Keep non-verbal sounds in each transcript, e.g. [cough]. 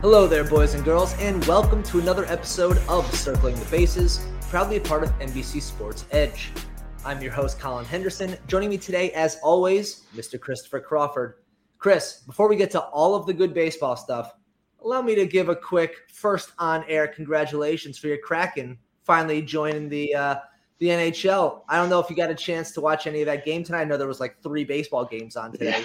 Hello there, boys and girls, and welcome to another episode of Circling the Bases, proudly a part of NBC Sports Edge. I'm your host, Colin Henderson. Joining me today, as always, Mr. Christopher Crawford. Chris, before we get to all of the good baseball stuff, allow me to give a quick first on air congratulations for your Kraken finally joining the uh, the NHL. I don't know if you got a chance to watch any of that game tonight. I know there was like three baseball games on today,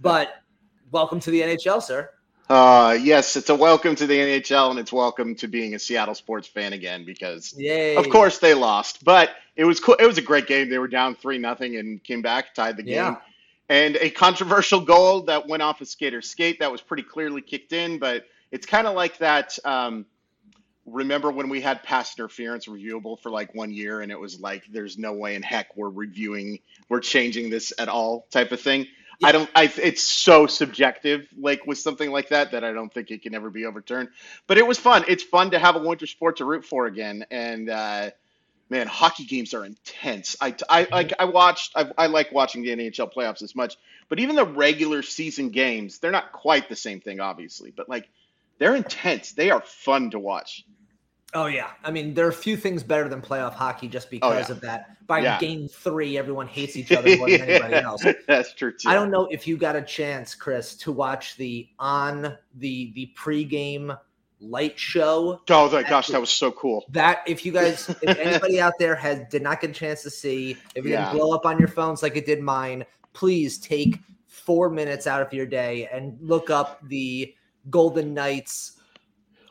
but welcome to the NHL, sir. Uh, yes, it's a welcome to the NHL and it's welcome to being a Seattle sports fan again because Yay. of course they lost, but it was cool. It was a great game. They were down three nothing and came back, tied the game. Yeah. And a controversial goal that went off a skater's skate that was pretty clearly kicked in, but it's kind of like that. Um, remember when we had pass interference reviewable for like one year and it was like, there's no way in heck we're reviewing, we're changing this at all type of thing. I don't. I. It's so subjective, like with something like that, that I don't think it can ever be overturned. But it was fun. It's fun to have a winter sport to root for again. And uh, man, hockey games are intense. I. I like. I watched. I, I like watching the NHL playoffs as much. But even the regular season games, they're not quite the same thing, obviously. But like, they're intense. They are fun to watch. Oh yeah, I mean there are a few things better than playoff hockey just oh, because yeah. of that. By Yeah. game three, everyone hates each other more than anybody [laughs] else. That's true too. I don't know if you got a chance, Chris, to watch the on the the pregame light show. Oh my gosh, that was so cool. That if you guys, [laughs] if anybody out there has did not get a chance to see, if you Yeah. didn't blow up on your phones like it did mine, please take four minutes out of your day and look up the Golden Knights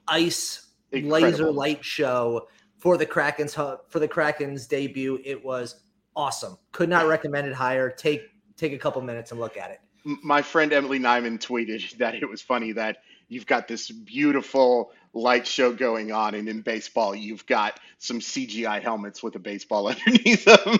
ice laser light show for the Kraken's for the Kraken's debut. It was awesome. Could not recommend it higher. Take take a couple minutes and look at it. My friend Emily Nyman tweeted [laughs] that it was funny that you've got this beautiful light show going on, and in baseball, you've got some CGI helmets with a baseball [laughs] underneath them.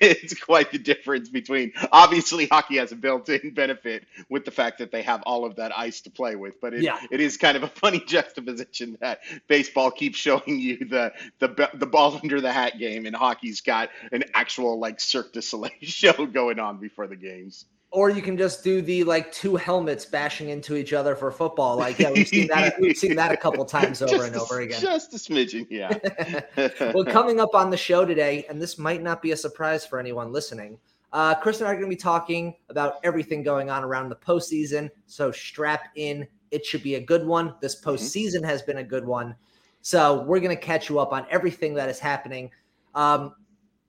it's quite the difference between obviously hockey has a built-in benefit with the fact that they have all of that ice to play with, but it, Yeah. it is kind of a funny [laughs] juxtaposition that baseball keeps showing you the the the ball under the hat game, and hockey's got an actual like Cirque du Soleil [laughs] show going on before the games. Or you can just do the like two helmets bashing into each other for football. Like yeah, we've seen that we've seen that a couple times [laughs] over Just and over again. Just a smidgen, yeah. [laughs] well, coming up on the show today, and this might not be a surprise for anyone listening, uh, Chris and I are going to be talking about everything going on around the postseason. So strap in. It should be a good one. This postseason has been a good one. So we're going to catch you up on everything that is happening. Um,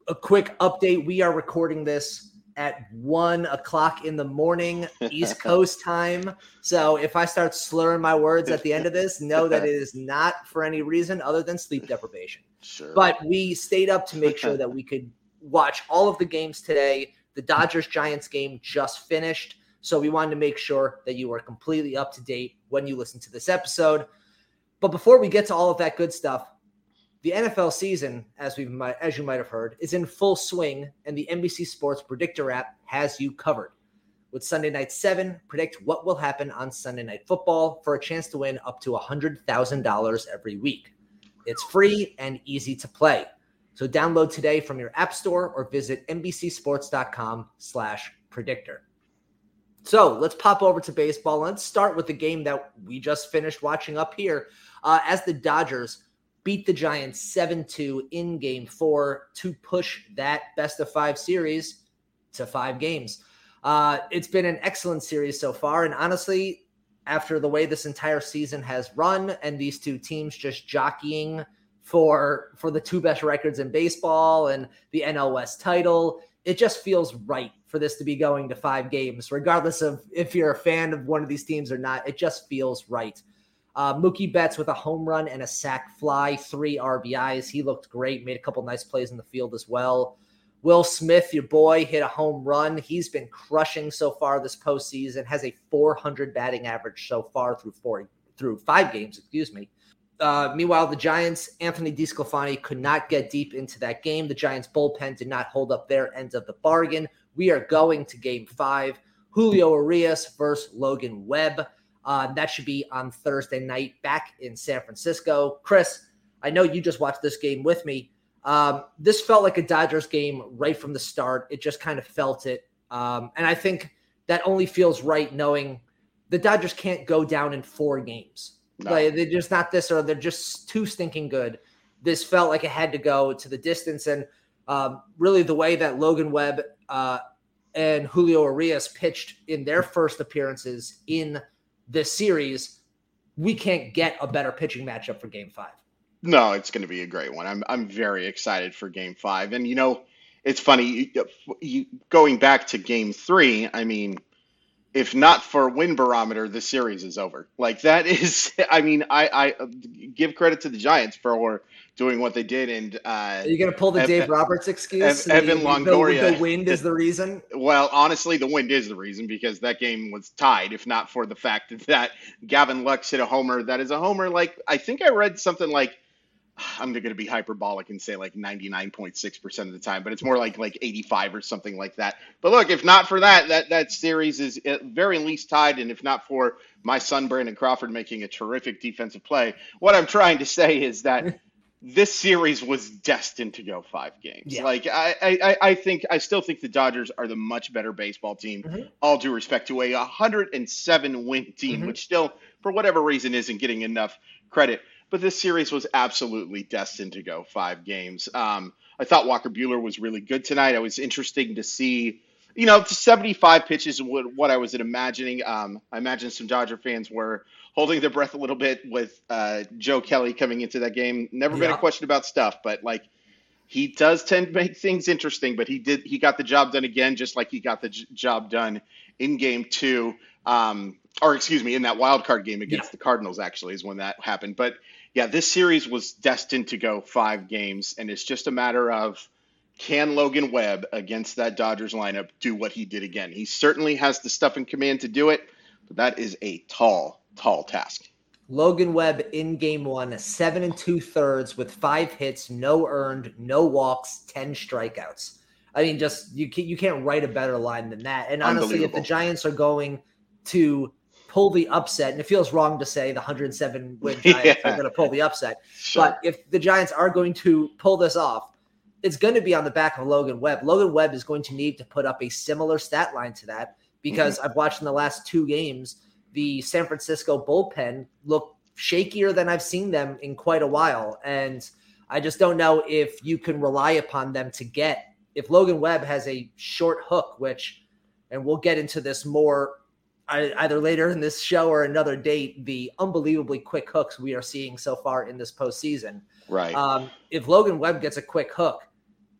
a quick update we are recording this at one o'clock in the morning [laughs] east coast time so if i start slurring my words at the end of this know that it is not for any reason other than sleep deprivation Sure. but we stayed up to make sure [laughs] that we could watch all of the games today. The Dodgers Giants game just finished. So we wanted to make sure that you are completely up to date when you listen to this episode. But before we get to all of that good stuff, the NFL season, as we as you might have heard, is in full swing, and the NBC Sports Predictor app has you covered. With Sunday Night 7, predict what will happen on Sunday Night Football for a chance to win up to $100,000 every week. It's free and easy to play. So download today from your app store or visit NBCsports.com slash predictor. So let's pop over to baseball. Let's start with the game that we just finished watching up here uh, as the Dodgers beat the Giants 7 2 in game four to push that best of five series to five games. Uh, it's been an excellent series so far. And honestly, after the way this entire season has run and these two teams just jockeying for for the two best records in baseball and the NL West title, it just feels right for this to be going to five games, regardless of if you're a fan of one of these teams or not. It just feels right. Uh, Mookie Betts with a home run and a sac fly, three RBIs. He looked great, made a couple nice plays in the field as well. Will Smith, your boy, hit a home run. He's been crushing so far this postseason. Has a 400 batting average so far through four through five games. Excuse me. Uh, meanwhile, the Giants, Anthony DeSclafani could not get deep into that game. The Giants bullpen did not hold up their end of the bargain. We are going to Game Five. Julio Urias versus Logan Webb. Uh, that should be on Thursday night back in San Francisco. Chris, I know you just watched this game with me. Um, this felt like a Dodgers game right from the start. It just kind of felt it. Um, and I think that only feels right knowing the Dodgers can't go down in four games. No. Like they're just not this, or they're just too stinking good. This felt like it had to go to the distance, and um, really the way that Logan Webb uh, and Julio Urias pitched in their first appearances in this series, we can't get a better pitching matchup for Game Five. No, it's going to be a great one. I'm I'm very excited for Game Five, and you know, it's funny you, you, going back to Game Three. I mean, if not for win barometer, the series is over. Like that [laughs] is, I mean, I, I give credit to the Giants for doing what they did. And uh, are you going to pull the Dave Roberts excuse? Evan Longoria, the, the wind is the reason. Well, honestly, the wind is the reason because that game was tied. If not for the fact that Gavin Lux hit a homer, that is a homer. Like I think I read something like I'm going to be hyperbolic and say like 99.6% of the time, but it's more like like 85 or something like that. But look, if not for that, that that series is at very least tied, and if not for my son Brandon Crawford making a terrific defensive play, what I'm trying to say is that [laughs] this series was destined to go five games. Yeah. Like I, I, I think I still think the Dodgers are the much better baseball team. Mm-hmm. All due respect to a 107 win team, mm-hmm. which still, for whatever reason, isn't getting enough credit but this series was absolutely destined to go five games. Um, I thought Walker Buehler was really good tonight. It was interesting to see, you know, 75 pitches what, what I was imagining. Um, I imagine some Dodger fans were holding their breath a little bit with uh, Joe Kelly coming into that game. Never yeah. been a question about stuff, but like he does tend to make things interesting. But he did he got the job done again, just like he got the j- job done in game two. Um, or excuse me, in that wild card game against yeah. the Cardinals, actually, is when that happened. But yeah, this series was destined to go five games, and it's just a matter of can Logan Webb against that Dodgers lineup do what he did again? He certainly has the stuff in command to do it, but that is a tall, tall task. Logan Webb in game one, seven and two thirds with five hits, no earned, no walks, 10 strikeouts. I mean, just you can't, you can't write a better line than that. And honestly, if the Giants are going to pull the upset, and it feels wrong to say the 107 [laughs] win Giants yeah. are going to pull the upset, sure. but if the Giants are going to pull this off, it's going to be on the back of Logan Webb. Logan Webb is going to need to put up a similar stat line to that because mm-hmm. I've watched in the last two games the San Francisco bullpen look shakier than I've seen them in quite a while, and I just don't know if you can rely upon them to get if Logan Webb has a short hook, which, and we'll get into this more either later in this show or another date the unbelievably quick hooks we are seeing so far in this postseason. Right. Um, if Logan Webb gets a quick hook,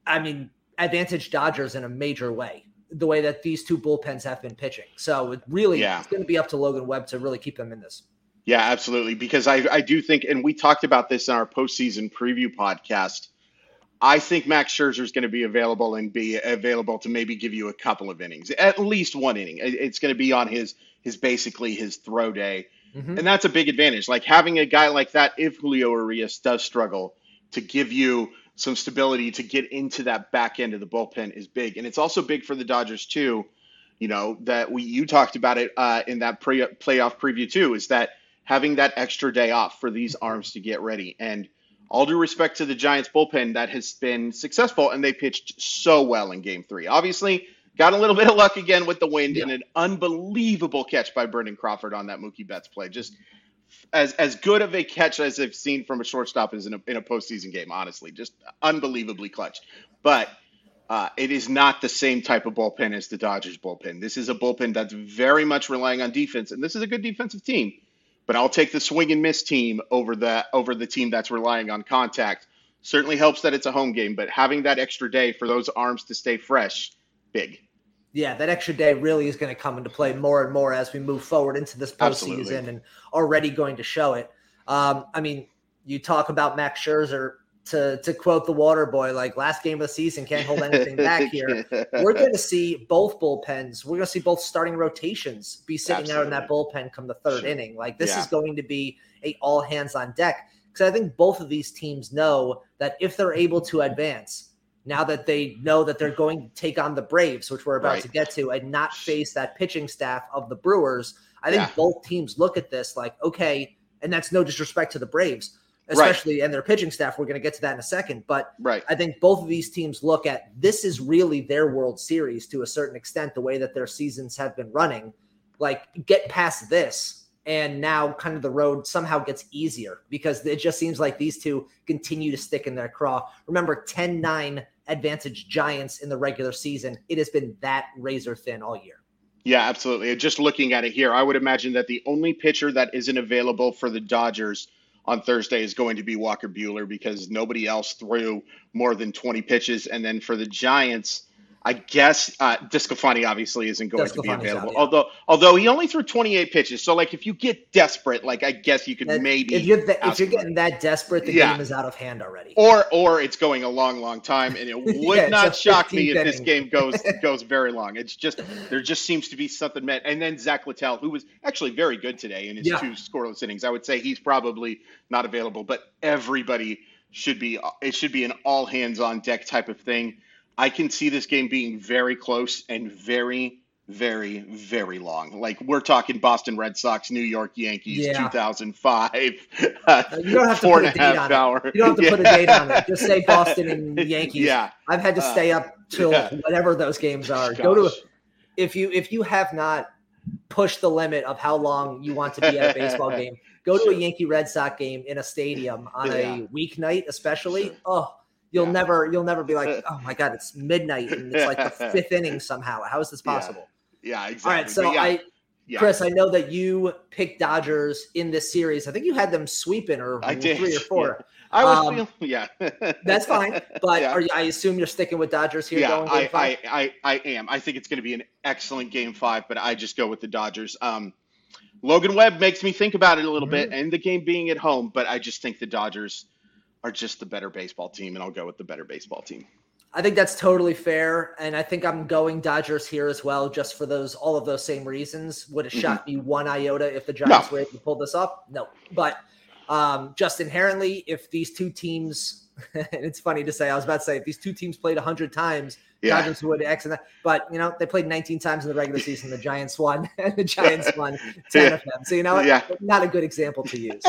I mean, advantage Dodgers in a major way. The way that these two bullpens have been pitching, so it really yeah. it's going to be up to Logan Webb to really keep them in this. Yeah, absolutely. Because I, I do think, and we talked about this in our postseason preview podcast. I think Max Scherzer is going to be available and be available to maybe give you a couple of innings, at least one inning. It's going to be on his his basically his throw day, mm-hmm. and that's a big advantage. Like having a guy like that, if Julio Urias does struggle, to give you some stability to get into that back end of the bullpen is big, and it's also big for the Dodgers too. You know that we you talked about it uh, in that pre- playoff preview too. Is that having that extra day off for these arms to get ready and all due respect to the Giants bullpen that has been successful and they pitched so well in game three. Obviously, got a little [laughs] bit of luck again with the wind yeah. and an unbelievable catch by Brandon Crawford on that Mookie Betts play. Just as as good of a catch as I've seen from a shortstop in a, in a postseason game. Honestly, just unbelievably clutch. But uh, it is not the same type of bullpen as the Dodgers bullpen. This is a bullpen that's very much relying on defense, and this is a good defensive team. But I'll take the swing and miss team over the over the team that's relying on contact. Certainly helps that it's a home game, but having that extra day for those arms to stay fresh, big. Yeah, that extra day really is going to come into play more and more as we move forward into this postseason, Absolutely. and already going to show it. Um, I mean, you talk about Max Scherzer to to quote the water boy, like last game of the season can't hold anything back here. We're going [laughs] to see both bullpens. We're going to see both starting rotations be sitting Absolutely. out in that bullpen come the third sure. inning. Like this yeah. is going to be a all hands on deck because I think both of these teams know that if they're able to advance. Now that they know that they're going to take on the Braves, which we're about right. to get to, and not face that pitching staff of the Brewers, I think yeah. both teams look at this like, okay, and that's no disrespect to the Braves especially right. and their pitching staff. We're going to get to that in a second, but right. I think both of these teams look at this is really their World Series to a certain extent, the way that their seasons have been running. Like, get past this, and now kind of the road somehow gets easier because it just seems like these two continue to stick in their craw. Remember, 10 9 advantage Giants in the regular season. It has been that razor thin all year. Yeah, absolutely. Just looking at it here, I would imagine that the only pitcher that isn't available for the Dodgers on Thursday is going to be Walker Buehler because nobody else threw more than 20 pitches. And then for the Giants, I guess uh, DeSclafani obviously isn't going to be available. Out, yeah. Although although he only threw 28 pitches, so like if you get desperate, like I guess you could that, maybe if you're the, if you're getting that desperate, the yeah. game is out of hand already. Or or it's going a long, long time, and it [laughs] would yeah, not shock me if this game goes [laughs] goes very long. It's just there just seems to be something met. And then Zach Littell, who was actually very good today in his two scoreless innings, I would say he's probably not available, but everybody should be. It should be an all hands on deck type of thing. I can see this game being very close and very, very, very long. Like we're talking Boston Red Sox, New York Yankees, yeah. 2005. Uh, [laughs] you don't have to put a date on hour. it. You don't have to yeah. put a date on it. Just say [laughs] Boston and Yankees. Yeah. I've had to stay up till yeah. whatever those games are. Gosh. Go to if you if you have not pushed the limit of how long you want to be at a baseball [laughs] game, go to a Yankee Red Sox game in a stadium on a weeknight, especially. Sure. Oh You'll yeah. never you'll never be like, [laughs] oh my god, it's midnight and it's like the [laughs] fifth inning somehow. How is this possible? Yeah, yeah exactly. All right, so yeah. I yeah. Chris, I know that you picked Dodgers in this series. I think you had them sweeping or three or four. [laughs] I was, um, yeah. that's fine. But you, I assume you're sticking with Dodgers here. Yeah, I, I, I, I am. I think it's going to be an excellent game five, but I just go with the Dodgers. Um, Logan Webb makes me think about it a little mm-hmm. bit, and the game being at home, but I just think the Dodgers are just the better baseball team, and I'll go with the better baseball team. I think that's totally fair, and I think I'm going Dodgers here as well, just for those all of those same reasons. Would have mm-hmm. me one iota if the Giants no. were able to pull this up. No, but um, just inherently, if these two teams, [laughs] and it's funny to say, I was about to say, if these two teams played 100 times, yeah. Dodgers would X and that. But you know, they played 19 times in the regular season. The Giants won, [laughs] and the Giants won [laughs] 10 yeah. of them. So you know, yeah. not a good example to use.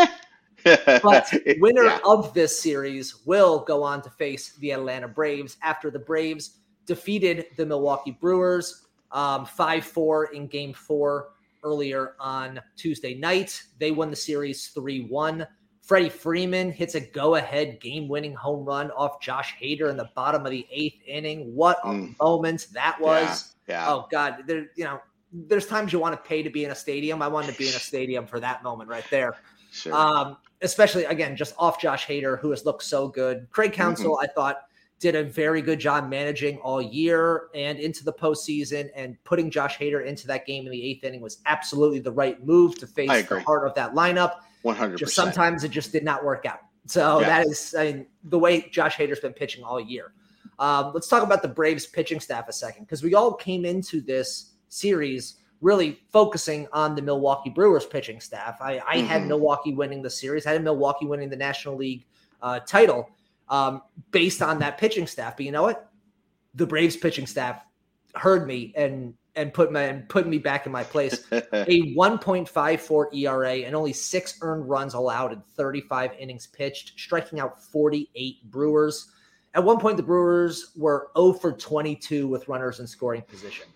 But [laughs] winner yeah. of this series will go on to face the Atlanta Braves after the Braves defeated the Milwaukee Brewers um, 5 4 in game four earlier on Tuesday night. They won the series 3 1. Freddie Freeman hits a go ahead game winning home run off Josh Hader in the bottom of the eighth inning. What a mm. moment that was. Yeah, yeah. Oh, God. There, you know, there's times you want to pay to be in a stadium. I wanted to be in a stadium for that moment right there. Sure. Um, especially again, just off Josh Hader, who has looked so good. Craig Counsell, mm-hmm. I thought, did a very good job managing all year and into the postseason, and putting Josh Hader into that game in the eighth inning was absolutely the right move to face the heart of that lineup. One hundred. Just sometimes it just did not work out. So yes. that is, I mean, the way Josh Hader's been pitching all year. Um, let's talk about the Braves pitching staff a second because we all came into this series really focusing on the Milwaukee Brewers pitching staff. I, I mm-hmm. had Milwaukee winning the series, I had Milwaukee winning the National League uh, title um, based on that pitching staff. But you know what? The Braves pitching staff heard me and and put my and put me back in my place. [laughs] a 1.54 ERA and only six earned runs allowed in 35 innings pitched, striking out 48 Brewers. At one point, the Brewers were 0 for 22 with runners in scoring position.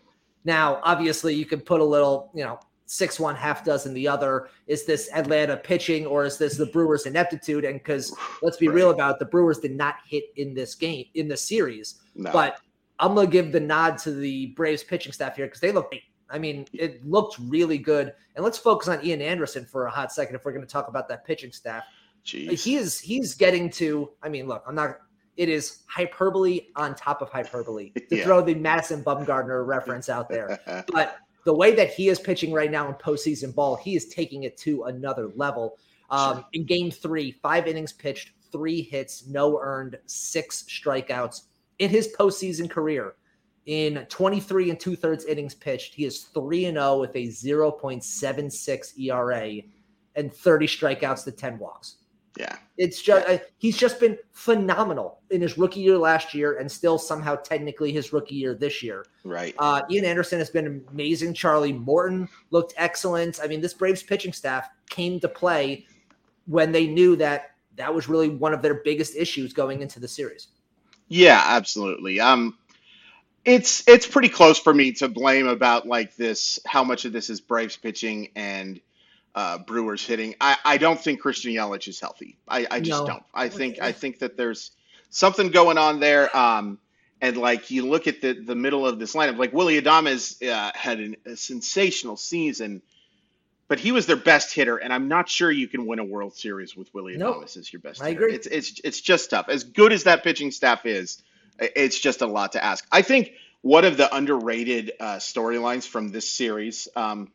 Now, obviously, you could put a little, you know, six one half dozen the other. Is this Atlanta pitching or is this the Brewers ineptitude? And because let's be right. real about it, the Brewers did not hit in this game in the series. No. But I'm gonna give the nod to the Braves pitching staff here because they look. I mean, it looked really good. And let's focus on Ian Anderson for a hot second if we're going to talk about that pitching staff. Jeez. He is he's getting to. I mean, look, I'm not. It is hyperbole on top of hyperbole to [laughs] yeah. throw the Madison Bumgarner reference out there, [laughs] but the way that he is pitching right now in postseason ball, he is taking it to another level. Um, sure. In game three, five innings pitched, three hits, no earned, six strikeouts in his postseason career. In 23 and two thirds innings pitched, he is 3 and 0 with a 0.76 ERA and 30 strikeouts to 10 walks. Yeah. It's just, uh, he's just been phenomenal in his rookie year last year and still somehow technically his rookie year this year. Right. Uh, Ian Anderson has been amazing. Charlie Morton looked excellent. I mean, this Braves pitching staff came to play when they knew that that was really one of their biggest issues going into the series. Yeah, absolutely. Um, it's it's pretty close for me to blame about like this how much of this is Braves pitching and uh, Brewers hitting. I, I don't think Christian Yelich is healthy. I, I just no. don't. I think I think that there's something going on there. Um, and like you look at the the middle of this lineup, like Willie Adames uh, had an, a sensational season, but he was their best hitter, and I'm not sure you can win a World Series with Willie nope. Adames as your best. I hitter. agree. It's it's it's just tough. As good as that pitching staff is, it's just a lot to ask. I think one of the underrated uh, storylines from this series. Um,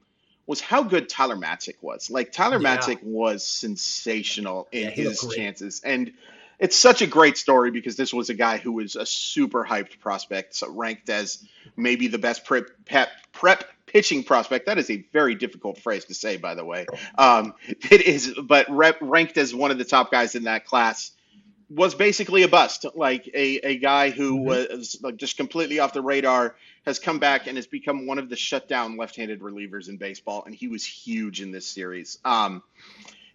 was how good Tyler Matzek was. Like Tyler yeah. Was sensational in yeah, his chances. And it's such a great story because this was a guy who was a super hyped prospect, so ranked as maybe the best prep, prep, prep pitching prospect. That is a very difficult phrase to say, by the way. Um, [laughs] it is, but rep, ranked as one of the top guys in that class was basically a bust, like a, a guy who mm-hmm. was like just completely off the radar, has come back and has become one of the shutdown left-handed relievers in baseball, and he was huge in this series. Um,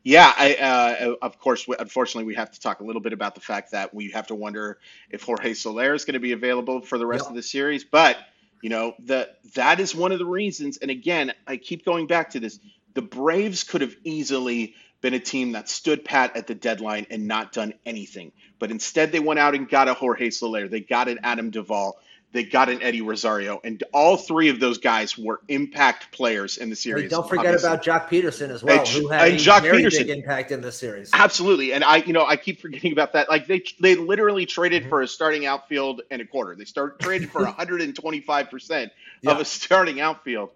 yeah, I, uh, of course, unfortunately, we have to talk a little bit about the fact that we have to wonder if Jorge Soler is going to be available for the rest yep. of the series. But you know, the that is one of the reasons. And again, I keep going back to this: the Braves could have easily been a team that stood pat at the deadline and not done anything. But instead, they went out and got a Jorge Soler. They got an Adam Duvall. They got an Eddie Rosario. And all three of those guys were impact players in the series. Hey, don't forget obviously. about Joc Pederson as well, and, who had and a Joc very Pederson. big impact in the series. Absolutely. And I, you know, I keep forgetting about that. Like they they literally traded mm-hmm. for a starting outfield and a quarter. They start traded for [laughs] 125% yeah. of a starting outfield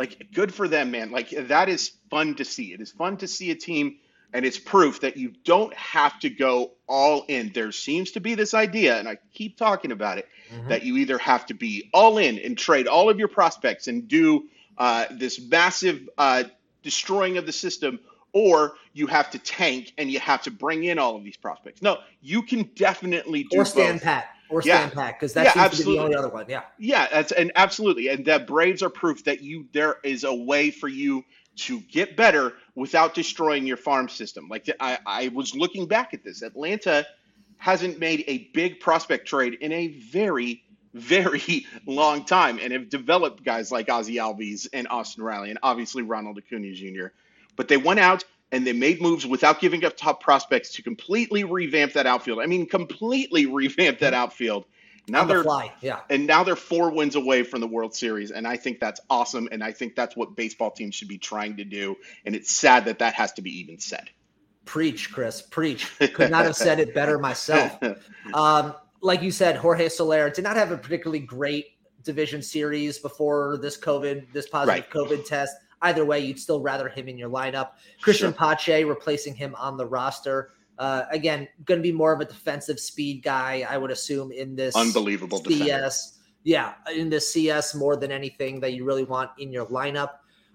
like good for them, man. Like that is fun to see. It is fun to see a team, and it's proof that you don't have to go all in. There seems to be this idea, and I keep talking about it, mm-hmm. that you either have to be all in and trade all of your prospects and do uh, this massive uh, destroying of the system, or you have to tank and you have to bring in all of these prospects. No, you can definitely do or stand both. pat or yeah. stand pat because that yeah, absolutely. the only other one. Yeah, yeah, that's and absolutely, and the Braves are proof that you there is a way for you to get better without destroying your farm system. Like I, I was looking back at this, Atlanta hasn't made a big prospect trade in a very very [laughs] long time and have developed guys like Ozzy Albies and Austin Riley and obviously Ronald Acuna Jr. But they went out and they made moves without giving up top prospects to completely revamp that outfield. I mean, completely [laughs] revamp that outfield. Now they're fly, yeah. And now they're four wins away from the World Series, and I think that's awesome. And I think that's what baseball teams should be trying to do. And it's sad that that has to be even said. Preach, Chris. Preach. Could not have said it better myself. [laughs] Um, like you said, Jorge Soler did not have a particularly great division series before this COVID, this positive right. COVID test. Either way, you'd still rather him in your lineup. Christian sure. Pache replacing him on the roster. Uh, again, going to be more of a defensive speed guy, I would assume, in this unbelievable CS. Defender. Yeah, in this CS more than anything that you really want in your lineup.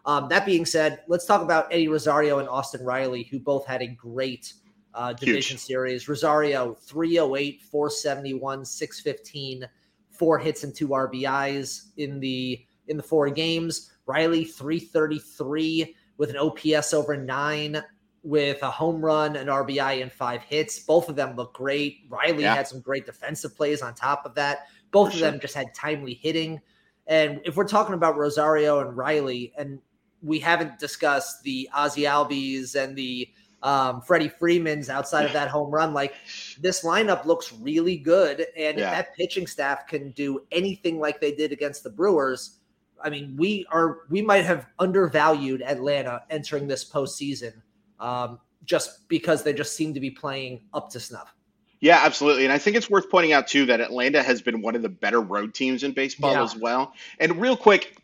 Um, that being said, let's talk about Eddie Rosario and Austin Riley, who both had a great uh, division Huge. series. Rosario, 308, 471, 615, four hits and two RBIs in the in the four games. Riley 333 with an OPS over nine with a home run, an RBI, and five hits. Both of them look great. Riley Yeah. had some great defensive plays on top of that. Both For of them just had timely hitting. And if we're talking about Rosario and Riley, and we haven't discussed the Ozzy Albies and the um, Freddie Freemans outside of that home run, like this lineup looks really good. And Yeah. if that pitching staff can do anything like they did against the Brewers, I mean, we are we might have undervalued Atlanta entering this postseason um, just because they just seem to be playing up to snuff. Yeah, absolutely. And I think it's worth pointing out too that Atlanta has been one of the better road teams in baseball Yeah. as well. And real quick,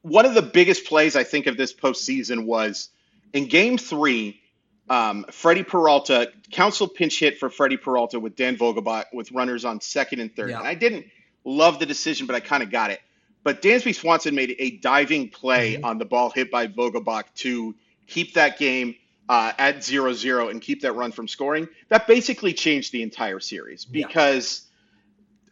one of the biggest plays I think of this postseason was in game three, um, Freddie Peralta, Counsell pinch hit for Freddie Peralta with Dan Vogelbach with runners on second and third. Yeah. And I didn't love the decision, but I kind of got it. But Dansby Swanson made a diving play Mhm. on the ball hit by Vogelbach to keep that game uh, at 0 0 and keep that run from scoring. That basically changed the entire series Yeah. because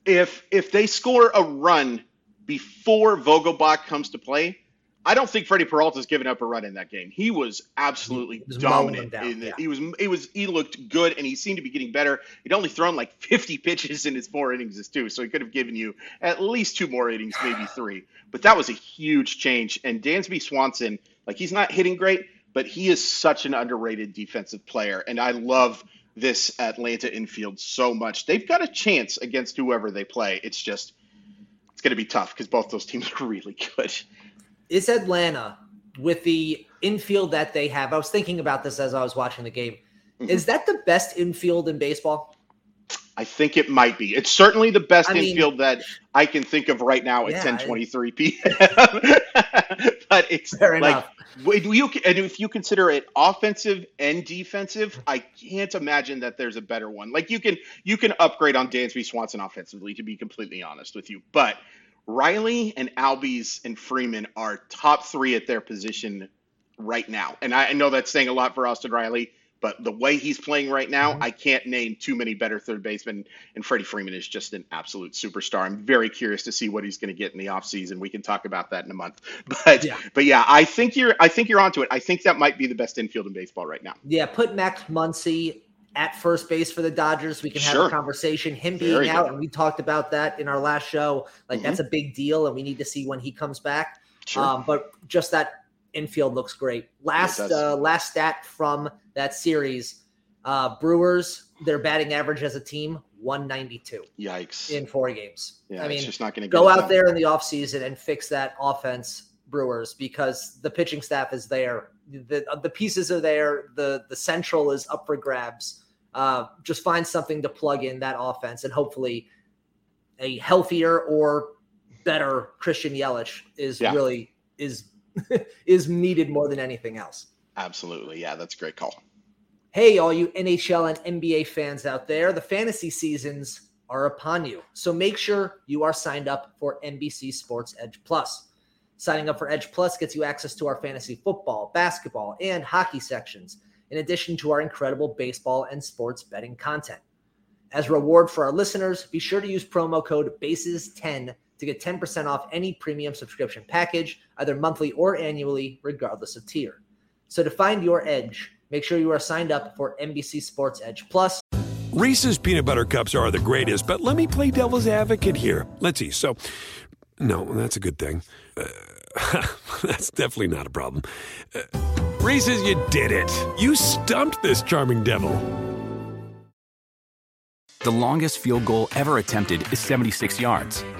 if if they score a run before Vogelbach comes to play, I don't think Freddie Peralta's given up a run in that game. He was absolutely He was dominant. down, in the- yeah. He was he was he looked good and he seemed to be getting better. He'd only thrown like 50 [laughs] pitches in his four innings as too, so he could have given you at least two more innings, maybe three. But that was a huge change. And Dansby Swanson, like he's not hitting great, but he is such an underrated defensive player. And I love this Atlanta infield so much. They've got a chance against whoever they play. It's just it's going to be tough because both those teams [laughs] are really good. Is Atlanta with the infield that they have? I was thinking about this as I was watching the game. Mhm. Is that the best infield in baseball? I think it might be. It's certainly the best I mean- infield that I can think of right now at Yeah, 10:23 [laughs] p.m. [laughs] but it's like enough. you and if you consider it offensive and defensive, I can't imagine that there's a better one. Like you can you can upgrade on Dansby Swanson offensively, to be completely honest with you, but Riley and Albies and Freeman are top three at their position right now. And I, I know that's saying a lot for Austin Riley, but the way he's playing right now, Mhm. I can't name too many better third basemen. And Freddie Freeman is just an absolute superstar. I'm very curious to see what he's going to get in the offseason. We can talk about that in a month. [laughs] But Yeah. but yeah, I think you're I think you're onto it. I think that might be the best infield in baseball right now. Yeah, put Max Muncy at first base for the Dodgers. We can have Sure. a conversation. Him Very being out, good. and we talked about that in our last show. Like Mhm. that's a big deal, and we need to see when he comes back. Sure. Um, but just that infield looks great. Last uh, last stat from that series: uh, Brewers their batting average as a team 192 Yikes. in four games. yeah, I mean, it's just not going to go out there in the offseason and fix that offense brewers because the pitching staff is there the the pieces are there the the central is up for grabs uh just find something to plug in that offense and hopefully a healthier or better christian yelich is Yeah. really is [laughs] is needed more than anything else Absolutely. Yeah, that's a great call. Hey, all you NHL and NBA fans out there, the fantasy seasons are upon you. So make sure you are signed up for NBC Sports Edge Plus. Signing up for Edge Plus gets you access to our fantasy football, basketball, and hockey sections, in addition to our incredible baseball and sports betting content. As a reward for our listeners, be sure to use promo code BASES10 to get 10% off any premium subscription package, either monthly or annually, regardless of tier. So to find your edge, make sure you are signed up for NBC Sports Edge Plus. Reese's peanut butter cups are the greatest, but let me play devil's advocate here. Let's see. So, no, that's a good thing. Uh, [laughs] that's definitely not a problem. Uh, Reese's, you did it. You stumped this charming devil. The longest field goal ever attempted is 76 yards.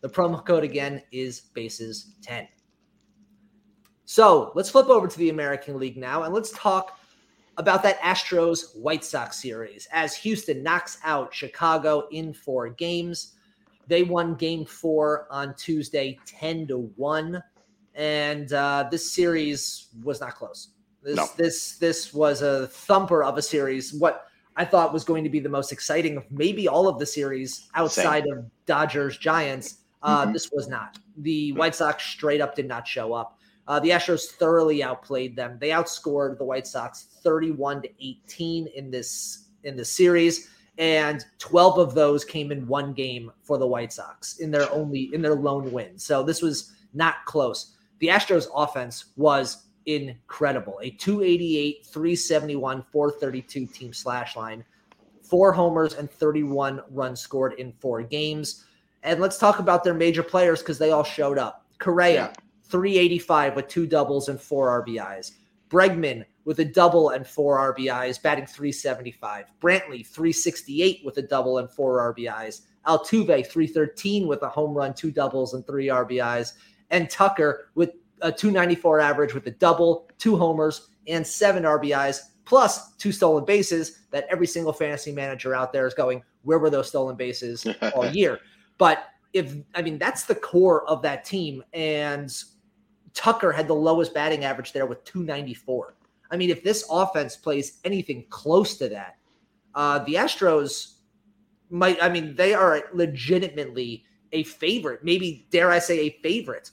The promo code again is bases 10. So let's flip over to the American League now and let's talk about that Astros White Sox series as Houston knocks out Chicago in four games. They won game four on Tuesday, 10 to 1. And uh, this series was not close. This No. this this was a thumper of a series. What I thought was going to be the most exciting of maybe all of the series outside of Dodgers Giants. Uh, Mhm. This was not. The White Sox straight up did not show up. Uh, the Astros thoroughly outplayed them. They outscored the White Sox 31 to 18 in this in the series, and 12 of those came in one game for the White Sox in their only in their lone win. So this was not close. The Astros offense was incredible. A 288, 371, 432 team slash line, four homers and 31 runs scored in four games. And let's talk about their major players because they all showed up. Correa, Yeah. 385 with two doubles and four RBIs. Bregman with a double and four RBIs, batting 375. Brantley, 368 with a double and four RBIs. Altuve, 313 with a home run, two doubles, and three RBIs. And Tucker with a 294 average with a double, two homers, and seven RBIs, plus two stolen bases that every single fantasy manager out there is going, where were those stolen bases [laughs] all year? But if, I mean, that's the core of that team. And Tucker had the lowest batting average there with 294. I mean, if this offense plays anything close to that, uh, the Astros might, I mean, they are legitimately a favorite, maybe dare I say a favorite,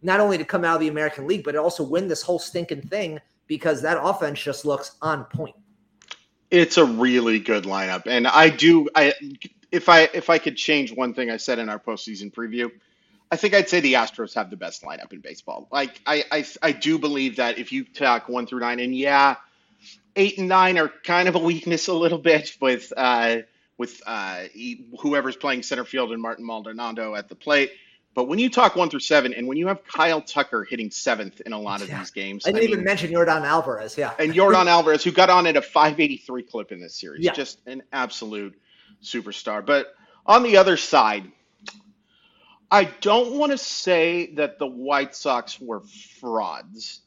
not only to come out of the American League, but also win this whole stinking thing because that offense just looks on point. It's a really good lineup, and I do. I if I if I could change one thing I said in our postseason preview, I think I'd say the Astros have the best lineup in baseball. Like I I, I do believe that if you talk one through nine, and yeah, eight and nine are kind of a weakness a little bit with uh, with uh, whoever's playing center field and Martin Maldonado at the plate. But when you talk one through seven, and when you have Kyle Tucker hitting seventh in a lot of Yeah. these games, I didn't mean, even mention Yordan Alvarez. Yeah. and Yordan [laughs] Alvarez, who got on at a 583 clip in this series, Yeah. just an absolute superstar. But on the other side, I don't want to say that the White Sox were frauds,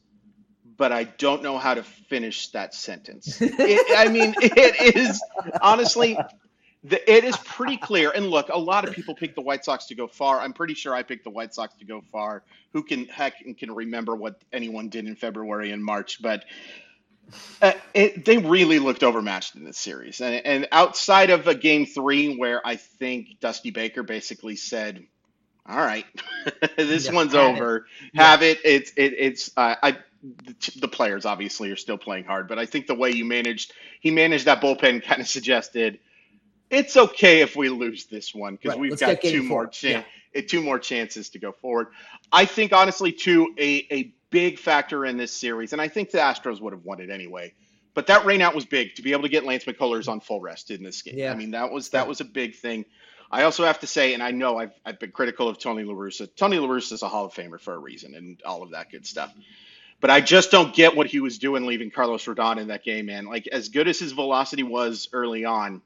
but I don't know how to finish that sentence. [laughs] It, I mean, it is honestly, the, it is pretty clear. And look, a lot of people pick the White Sox to go far. I'm pretty sure I picked the White Sox to go far. Who can heck and can remember what anyone did in February and March? But uh, it, they really looked overmatched in this series. And, and outside of a game three where I think Dusty Baker basically said, "All right, [laughs] this Yeah, one's have it." over. Have it. It's it, it's uh, I." The, players obviously are still playing hard, but I think the way you managed, he managed that bullpen [laughs] kind of suggested it's okay if we lose this one because Right, we've let's got two more four. Two more chances to go forward. I think honestly, too, a a big factor in this series, and I think the Astros would have won it anyway. But that rainout was big to be able to get Lance McCullers on full rest in this game. Yeah. I mean that was that was a big thing. I also have to say, and I know I've, I've been critical of Tony La Russa. Tony La Russa is a Hall of Famer for a reason, and all of that good stuff. But I just don't get what he was doing leaving Carlos Rodon in that game, man. Like as good as his velocity was early on,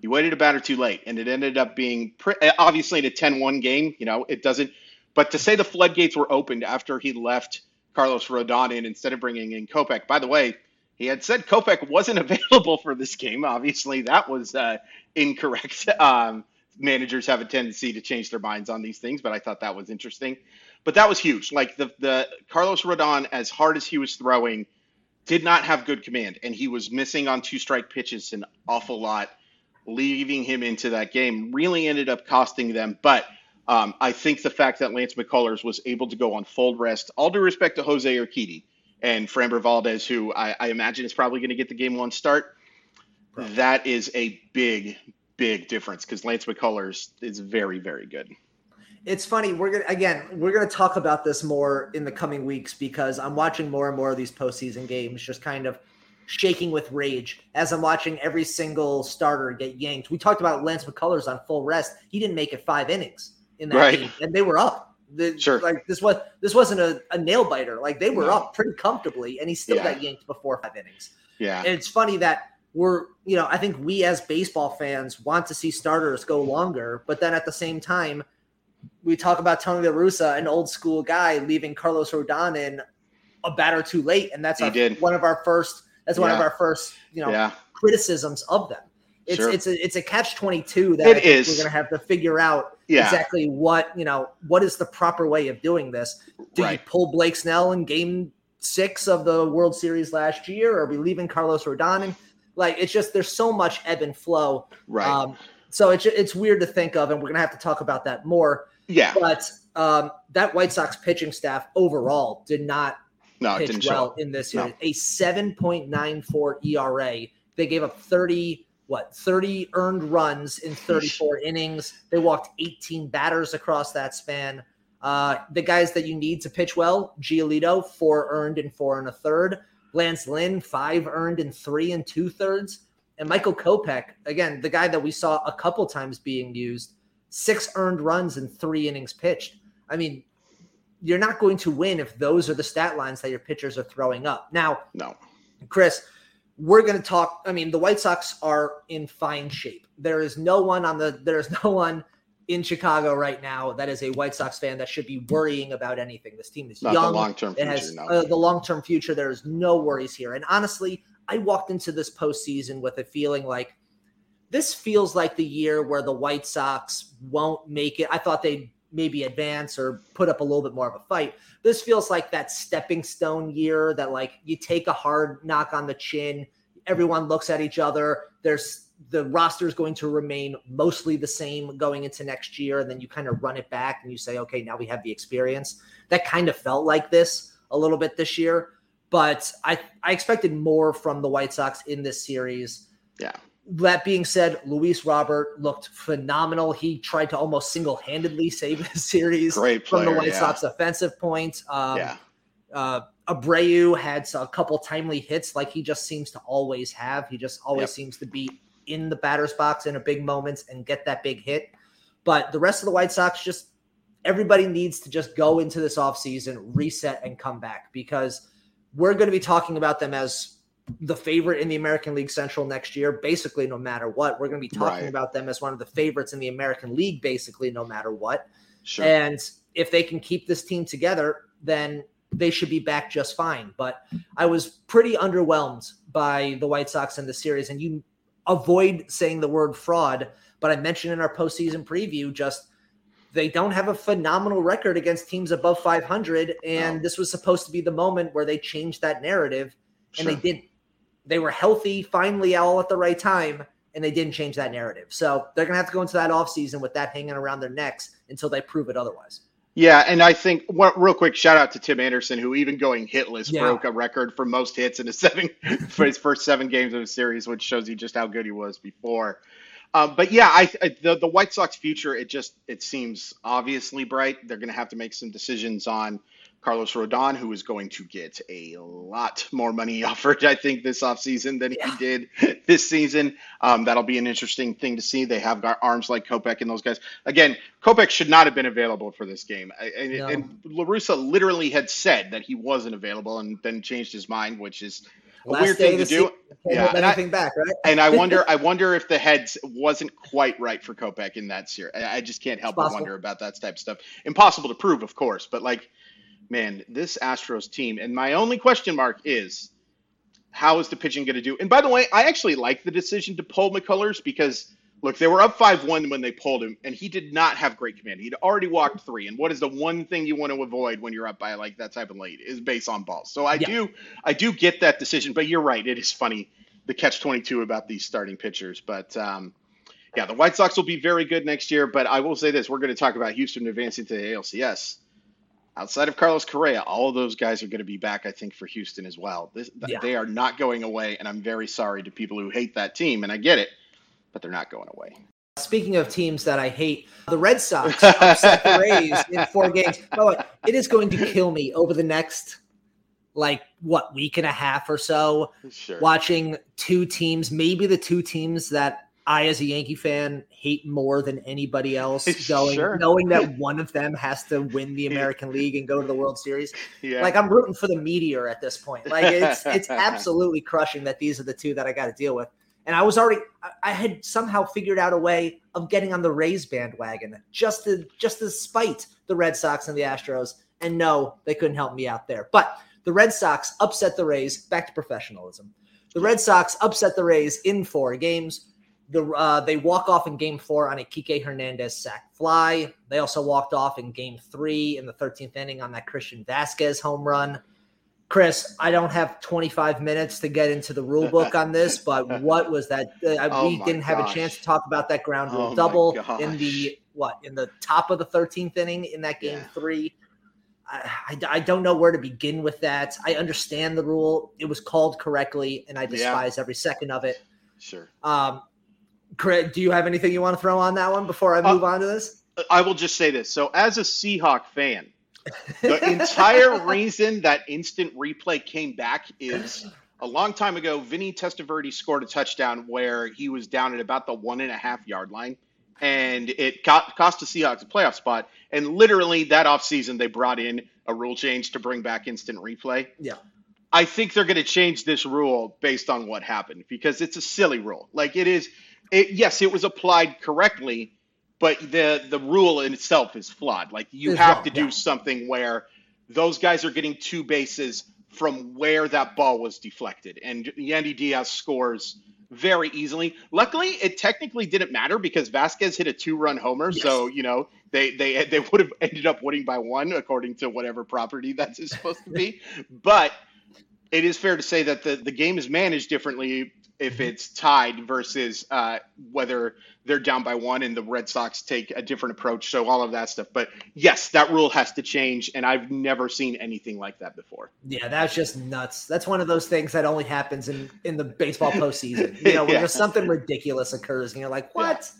he waited a batter too late, and it ended up being pre- obviously in a 10-1 game. You know, it doesn't. But to say the floodgates were opened after he left Carlos Rodon in instead of bringing in Kopech. By the way, he had said Kopech wasn't [laughs] available for this game. Obviously, that was uh, incorrect. [laughs] Um, managers have a tendency to change their minds on these things, but I thought that was interesting. But that was huge. Like the the Carlos Rodon, as hard as he was throwing, did not have good command, and he was missing on two strike pitches an awful lot, leaving him into that game. Really ended up costing them. But um, I think the fact that Lance McCullers was able to go on full rest, all due respect to Jose Urquidy and Framber Valdez, who I, I imagine is probably going to get the game one start. That is a big, big difference because Lance McCullers is very, very good. It's funny. We're gonna again. We're gonna talk about this more in the coming weeks because I'm watching more and more of these postseason games, just kind of shaking with rage as I'm watching every single starter get yanked. We talked about Lance McCullers on full rest. He didn't make it five innings in that Right. game, and they were up. The- Sure. Like this was this wasn't a, a nail biter. Like they were No. up pretty comfortably, and he still Yeah. got yanked before five innings. Yeah. And it's funny that we're, you know, I think we as baseball fans want to see starters go longer, but then at the same time, we talk about Tony La Russa, an old school guy, leaving Carlos Rodon in a batter too late, and that's our, one of our first. That's one of our first, you know, Yeah. criticisms of them. It's Sure. it's a it's a catch twenty two that It is. we're gonna have to figure out Yeah. exactly what you know what is the proper way of doing this. Do Right. you pull Blake Snell in Game Six of the World Series last year? Or are we leaving Carlos Rodon? in? Like it's just there's so much ebb and flow. Right. Um, so it's it's weird to think of, and we're gonna have to talk about that more. yeah. But um, that White Sox pitching staff overall did not No, it didn't well in this No. A 7.94 ERA. They gave up 30 what 30 earned runs in 34 innings. They walked 18 batters across that span. Uh, the guys that you need to pitch well, Giolito, four earned and four and a third. Lance Lynn, five earned and three and two thirds. And Michael Kopech, again, the guy that we saw a couple times being used, six earned runs and three innings pitched. I mean, you're not going to win if those are the stat lines that your pitchers are throwing up. Now, No. Chris, we're going to talk. I mean, the White Sox are in fine shape. There is no one on the. There is no one in Chicago right now that is a White Sox fan that should be worrying about anything. This team is Not young. long term It has no. uh, the long term future. There is no worries here. And honestly, I walked into this postseason with a feeling like this feels like the year where the White Sox won't make it. I thought they'd maybe advance or put up a little bit more of a fight. This feels like that stepping stone year that like you take a hard knock on the chin, everyone looks at each other. There's the roster is going to remain mostly the same going into next year, and then you kind of run it back and you say, okay, now we have the experience. That kind of felt like this a little bit this year, but I I expected more from the White Sox in this series. Yeah. That being said, Luis Robert looked phenomenal. He tried to almost single-handedly save the series Great from the White yeah. Sox offensive point. Um, yeah. uh, Abreu had a couple timely hits, like he just seems to always have. He just always Yep. seems to be in the batter's box in a big moments and get that big hit. But the rest of the White Sox just everybody needs to just go into this offseason, reset, and come back because we're going to be talking about them as the favorite in the American League Central next year, basically, no matter what. We're going to be talking Right. about them as one of the favorites in the American League, basically, no matter what. Sure. And if they can keep this team together, then they should be back just fine. But I was pretty underwhelmed by the White Sox in the series. And you avoid saying the word fraud, but I mentioned in our postseason preview just they don't have a phenomenal record against teams above 500. And No. this was supposed to be the moment where they changed that narrative. And Sure. they didn't. They were healthy finally all at the right time. And they didn't change that narrative. So they're going to have to go into that offseason with that hanging around their necks until they prove it otherwise. Yeah, and I think real quick shout out to Tim Anderson, who even going hitless Yeah. broke a record for most hits in his seven [laughs] for his first seven games of the series, which shows you just how good he was before. Um, but yeah, I, I the the White Sox future it just it seems obviously bright. They're going to have to make some decisions on Carlos Rodon, who is going to get a lot more money [laughs] offered, I think, this offseason than Yeah. he did this season. Um, that'll be an interesting thing to see. They have got arms like Kopech and those guys. Again, Kopech should not have been available for this game. And, No. and La Russa literally had said that he wasn't available and then changed his mind, which is a Last weird thing of to do. Yeah, and I- back, right? [laughs] And I wonder, [laughs] I wonder if the heads wasn't quite right for Kopech in that series. I I just can't help but wonder about that type of stuff. Impossible to prove, of course, but like, man, this Astros team. And my only question mark is, how is the pitching going to do? And by the way, I actually like the decision to pull McCullers because look, they were up five one when they pulled him, and he did not have great command. He'd already walked three, and what is the one thing you want to avoid when you're up by like that type of lead is base on balls. So I Yeah. do, I do get that decision, but you're right. It is funny the catch 22 about these starting pitchers. But um, yeah, the White Sox will be very good next year. But I will say this we're going to talk about Houston advancing to the ALCS. Outside of Carlos Correa, all of those guys are going to be back, I think, for Houston as well. This, th- Yeah. They are not going away. And I'm very sorry to people who hate that team. And I get it, but they're not going away. Speaking of teams that I hate, the Red Sox upset the Rays in four games. By the way, it is going to kill me over the next, like, what, week and a half or so, Sure. watching two teams, maybe the two teams that I, as a Yankee fan, hate more than anybody else [laughs] going Sure. knowing that [laughs] one of them has to win the American League and go to the World Series. Yeah. Like I'm rooting for the meteor at this point. Like it's it's [laughs] absolutely crushing that these are the two that I got to deal with. And I was already I- had somehow figured out a way of getting on the Rays bandwagon just to just to spite the Red Sox and the Astros. And no, they couldn't help me out there. But the Red Sox upset the Rays back to professionalism. The Red Sox upset the Rays in four games. The uh, they walk off in Game Four on a Kike Hernandez sac fly. They also walked off in Game Three in the 13th inning on that Christian Vazquez home run. Chris, I don't have 25 minutes to get into the rule book on this, [laughs] but what was that? Uh, Oh we didn't have a chance to talk about that ground rule Oh double in the what in the top of the 13th inning in that game Yeah. three. I, I, I don't know where to begin with that. I understand the rule; it was called correctly, and I Yeah. despise every second of it. sure. Um, Craig, do you have anything you want to throw on that one before I Uh, move on to this? I will just say this. So, as a Seahawk fan, the [laughs] entire reason that instant replay came back is a long time ago. Vinny Testaverde scored a touchdown where he was down at about the one and a half yard line, and it got, cost the Seahawks a playoff spot. And literally that offseason, they brought in a rule change to bring back instant replay. Yeah. I think they're going to change this rule based on what happened because it's a silly rule. Like it is, it, yes, it was applied correctly, but the the rule in itself is flawed. Like you It's have wrong, to do yeah. something where those guys are getting two bases from where that ball was deflected, and Yandy Diaz scores very easily. Luckily, it technically didn't matter because Vazquez hit a two-run homer, so you know they they they would have ended up winning by one according to whatever property that is supposed to be. [laughs] But it is fair to say that the, the game is managed differently if it's tied versus uh, whether they're down by one and the Red Sox take a different approach. So all of that stuff. But yes, that rule has to change, and I've never seen anything like that before. Yeah, that's just nuts. That's one of those things that only happens in in the baseball postseason. [laughs] You know, when Yeah. just something ridiculous occurs, and you're like, "What?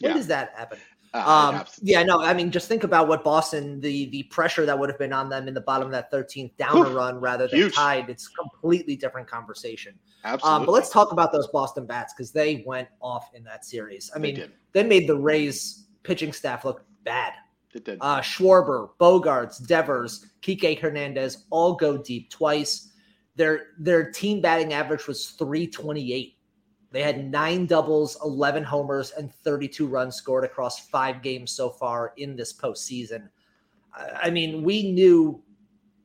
When Yeah. does that happen?" Uh, Um, yeah, no, I mean, just think about what Boston, the the pressure that would have been on them in the bottom of that 13th down a run rather than huge. tied. It's completely different conversation. absolutely. Um, but let's talk about those Boston bats because they went off in that series. I mean, did. they made the Rays pitching staff look bad. It did. Uh, Schwarber, Bogaerts, Devers, Kike Hernandez all go deep twice. Their their team batting average was 328. They had nine doubles, 11 homers, and 32 runs scored across five games so far in this postseason. I mean, we knew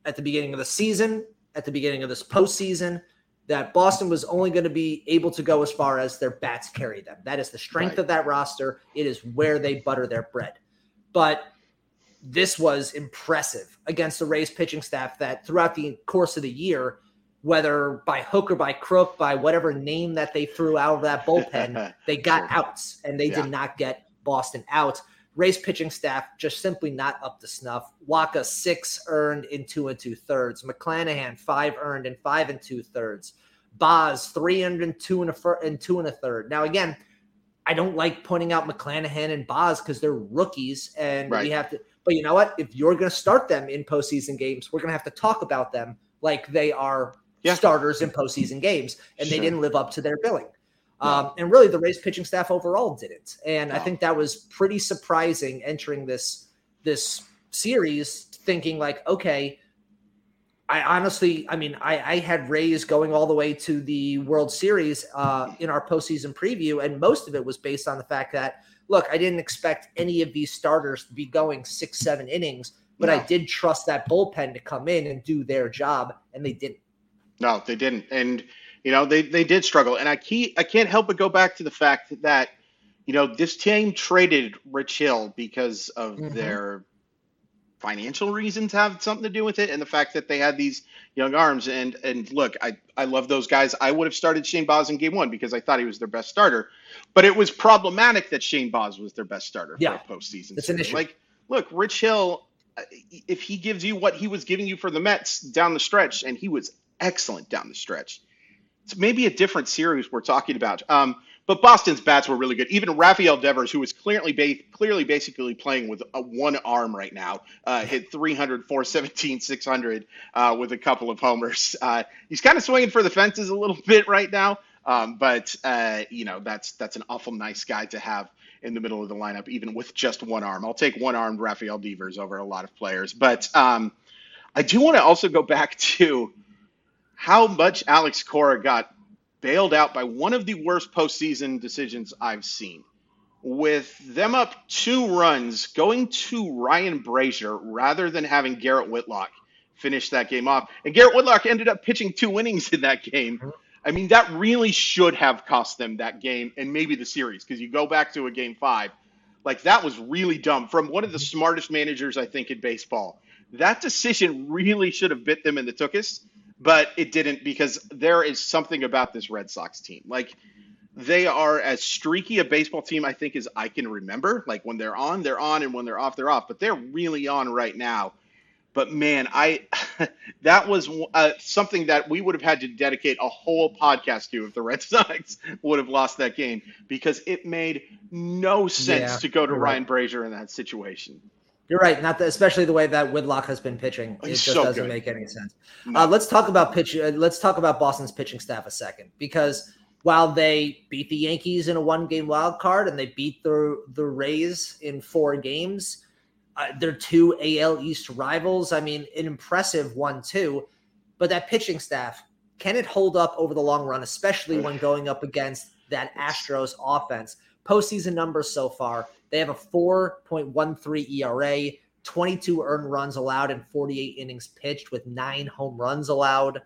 at the beginning of the season, at the beginning of this postseason, that Boston was only going to be able to go as far as their bats carry them. That is the strength Right. of that roster. It is where they butter their bread. But this was impressive against the Rays pitching staff that throughout the course of the year, whether by hook or by crook, by whatever name that they threw out of that bullpen, [laughs] they got Sure. outs and they Yeah. did not get Boston out. Rays pitching staff just simply not up to snuff. Wacha six earned in two and two thirds. McClanahan five earned in five and two thirds. Baz three earned in two and a fir- and two and a third. Now again, I don't like pointing out McClanahan and Baz because they're rookies and we have to. But you know what? If you're going to start them in postseason games, we're going to have to talk about them like they are Yeah. starters in postseason games, and they didn't live up to their billing. Um, and really, the Rays pitching staff overall didn't. And I think that was pretty surprising entering this this series, thinking like, okay, I honestly, I mean, I, I had Rays going all the way to the World Series uh, in our postseason preview, and most of it was based on the fact that, look, I didn't expect any of these starters to be going six, seven innings, but I did trust that bullpen to come in and do their job, and they didn't. No, they didn't, and you know they they did struggle. And I key I can't help but go back to the fact that you know this team traded Rich Hill because of Mhm. their financial reasons have something to do with it, and the fact that they had these young arms. And and look, I I love those guys. I would have started Shane Baz in Game One because I thought he was their best starter, but it was problematic that Shane Baz was their best starter Yeah, for a postseason. it's an issue. Like, look, Rich Hill. uh, If he gives you what he was giving you for the Mets down the stretch, and he was excellent down the stretch. It's maybe a different series we're talking about. Um, but Boston's bats were really good. Even Rafael Devers, who is clearly ba- clearly basically playing with a one arm right now, uh, hit 300, 417, 600 uh, with a couple of homers. Uh, he's kind of swinging for the fences a little [laughs] bit right now. Um, but uh, you know, that's that's an awful nice guy to have in the middle of the lineup, even with just one arm. I'll take one armed Rafael Devers over a lot of players. But um, I do want to also go back [laughs] to how much Alex Cora got bailed out by one of the worst postseason decisions I've seen. With them up two runs, going to Ryan Brasier rather than having Garrett Whitlock finish that game off. And Garrett Whitlock ended up pitching two innings in that game. Mm-hmm. I mean, that really should have cost them that game and maybe the series because you go back to a game five. Like, that was really dumb from one of the smartest managers, I think, in baseball. That decision really should have bit them in the tuchus, but it didn't because there is something about this Red Sox team. Like, they are as streaky a baseball team, I think, as I can remember. Like, when they're on, they're on, and when they're off, they're off. But they're really on right now but man, I [laughs] that was uh, something that we would have had to dedicate a whole podcast to if the Red [laughs] Sox would have lost that game because it made no sense yeah, to go to Ryan right. Brasier in that situation. You're right. Not the, especially the way that Whitlock has been pitching. It just so doesn't good. make any sense. No. Uh, let's talk about pitch. Uh, let's talk about Boston's pitching staff a second because while they beat the Yankees in a one-game wild card and they beat the the Rays in four games, uh, they're two AL East rivals. I mean, an impressive one, too. But that pitching staff, can it hold up over the long run, especially when going up against that Astros offense? Postseason numbers so far, they have a 4.13 ERA, 22 earned runs allowed, and 48 innings pitched with nine home runs allowed.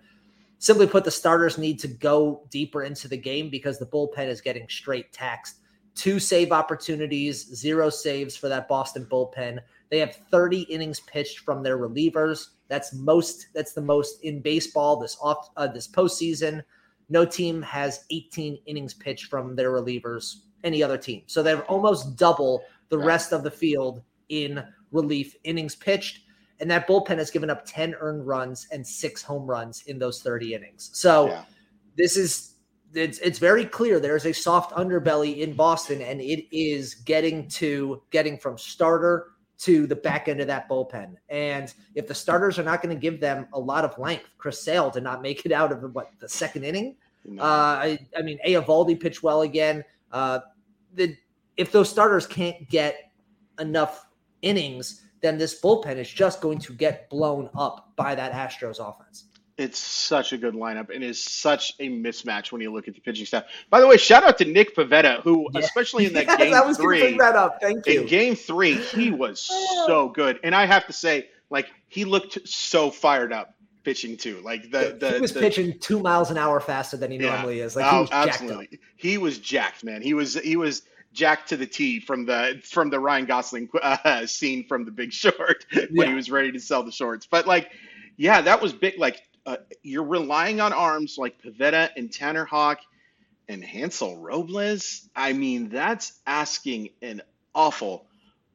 Simply put, the starters need to go deeper into the game because the bullpen is getting straight taxed. Two save opportunities, zero saves for that Boston bullpen. They have 30 innings pitched from their relievers. That's most. That's the most in baseball this off uh, this postseason. No team has 18 innings pitched from their relievers. Any other team, so they're almost double the rest of the field in relief innings pitched. And that bullpen has given up 10 earned runs and six home runs in those 30 innings. So yeah. this is it's it's very clear there's a soft underbelly in Boston, and it is getting to getting from starter to the back end of that bullpen. And if the starters are not going to give them a lot of length, Chris Sale did not make it out of what the second inning. No. Uh, I, I mean, Eovaldi pitched well again. Uh, the if those starters can't get enough innings, then this bullpen is just going to get blown up by that Astros offense. It's such a good lineup and is such a mismatch when you look at the pitching staff. By the way, shout out to Nick Pivetta, who, [laughs] yeah. especially in that yes, game I was three, bring that up. Thank you. In game three, he was [laughs] so good, and I have to say, like he looked so fired up pitching too. Like the, the he was the, pitching two miles an hour faster than he yeah. normally is. Like oh, he was absolutely. He was jacked, man. He was he was jacked to the T from the from the Ryan Gosling uh, [laughs] scene from The Big Short [laughs] when yeah. he was ready to sell the shorts. But like, yeah, that was big. Like uh, you're relying on arms like Pivetta and Tanner Houck and Hansel Robles. I mean, that's asking an awful,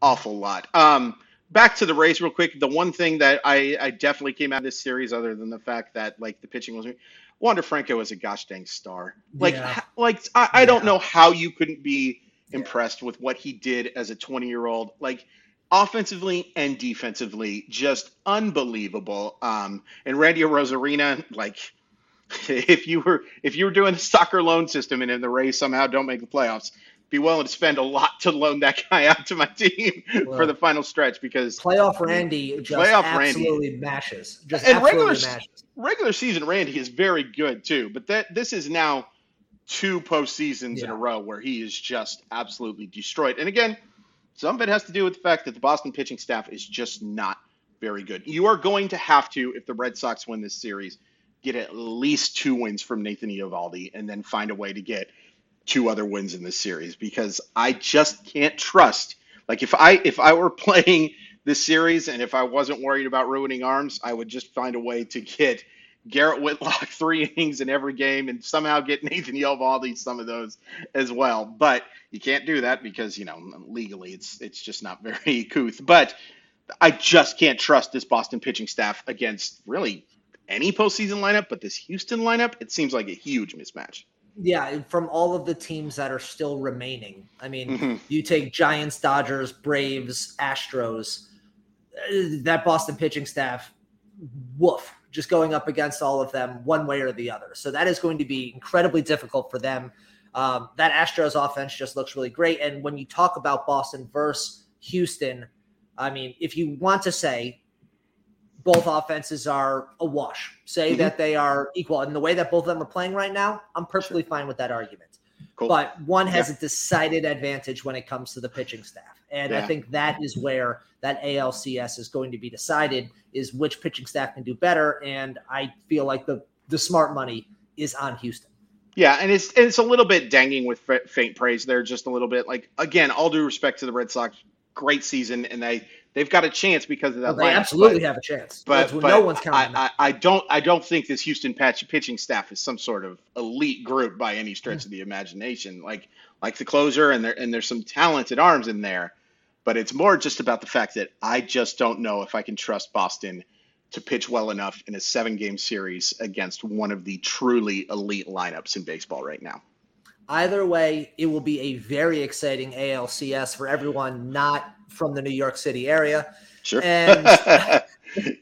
awful lot. Um, back to the race real quick. The one thing that I, I definitely came out of this series, other than the fact that like the pitching was, Wander Franco is a gosh dang star. Like, yeah. like I, I yeah. don't know how you couldn't be impressed yeah. with what he did as a 20 year old. Like offensively and defensively, just unbelievable. Um, and Randy Arozarena, like [laughs] if you were if you were doing a soccer loan system and in the Rays somehow don't make the playoffs, be willing to spend a lot to loan that [laughs] guy out to my team well, for the final stretch because playoff Randy just playoff absolutely Randy. mashes. Just and regular mashes. regular season Randy is very good too, but that this is now two postseasons yeah. in a row where he is just absolutely destroyed. And again, some of it has to do with the fact that the Boston pitching staff is just not very good. You are going to have to, if the Red Sox win this series, get at least two wins from Nathan Eovaldi and then find a way to get two other wins in this series because I just can't trust. Like if I if I were [laughs] playing this series and if I wasn't worried about ruining arms, I would just find a way to get Garrett Whitlock [laughs] three innings in every game and somehow get [laughs] Nathan Eovaldi some of those as well. But you can't do that because you know legally it's it's just not very couth. But I just can't trust this Boston pitching staff against really any postseason lineup. But this Houston lineup, it seems like a huge mismatch. Yeah, from all of the teams that are still remaining, I mean, mm-hmm. you take Giants, Dodgers, Braves, Astros. Uh, that Boston pitching staff, woof just going up against all of them one way or the other. So that is going to be incredibly difficult for them. Um, that Astros offense just looks really great. And when you talk about Boston versus Houston, I mean, if you want to say both offenses are a wash, say mm-hmm. that they are equal, and the way that both of them are playing right now, I'm perfectly fine with that argument. Cool. But one has yeah. a decided advantage when it comes to the pitching staff. And yeah. I think that is where that ALCS is going to be decided is which pitching staff can do better. And I feel like the the smart money is on Houston. Yeah, and it's it's a little bit danging with faint praise there, just a little bit. Like again, all due respect to the Red Sox, great season, and they they've got a chance because of that. Well, they absolutely but, have a chance. But, but no one's counting. I, I, I, don't I don't think this Houston patch pitching staff is some sort of elite group by any stretch mm-hmm. of the imagination. Like like the closer, and there and there's some talented arms in there, but it's more just about the fact that I just don't know if I can trust Boston to pitch well enough in a seven game series against one of the truly elite lineups in baseball right now. Either way, it will be a very exciting ALCS for everyone not from the New York City area. Sure. And [laughs]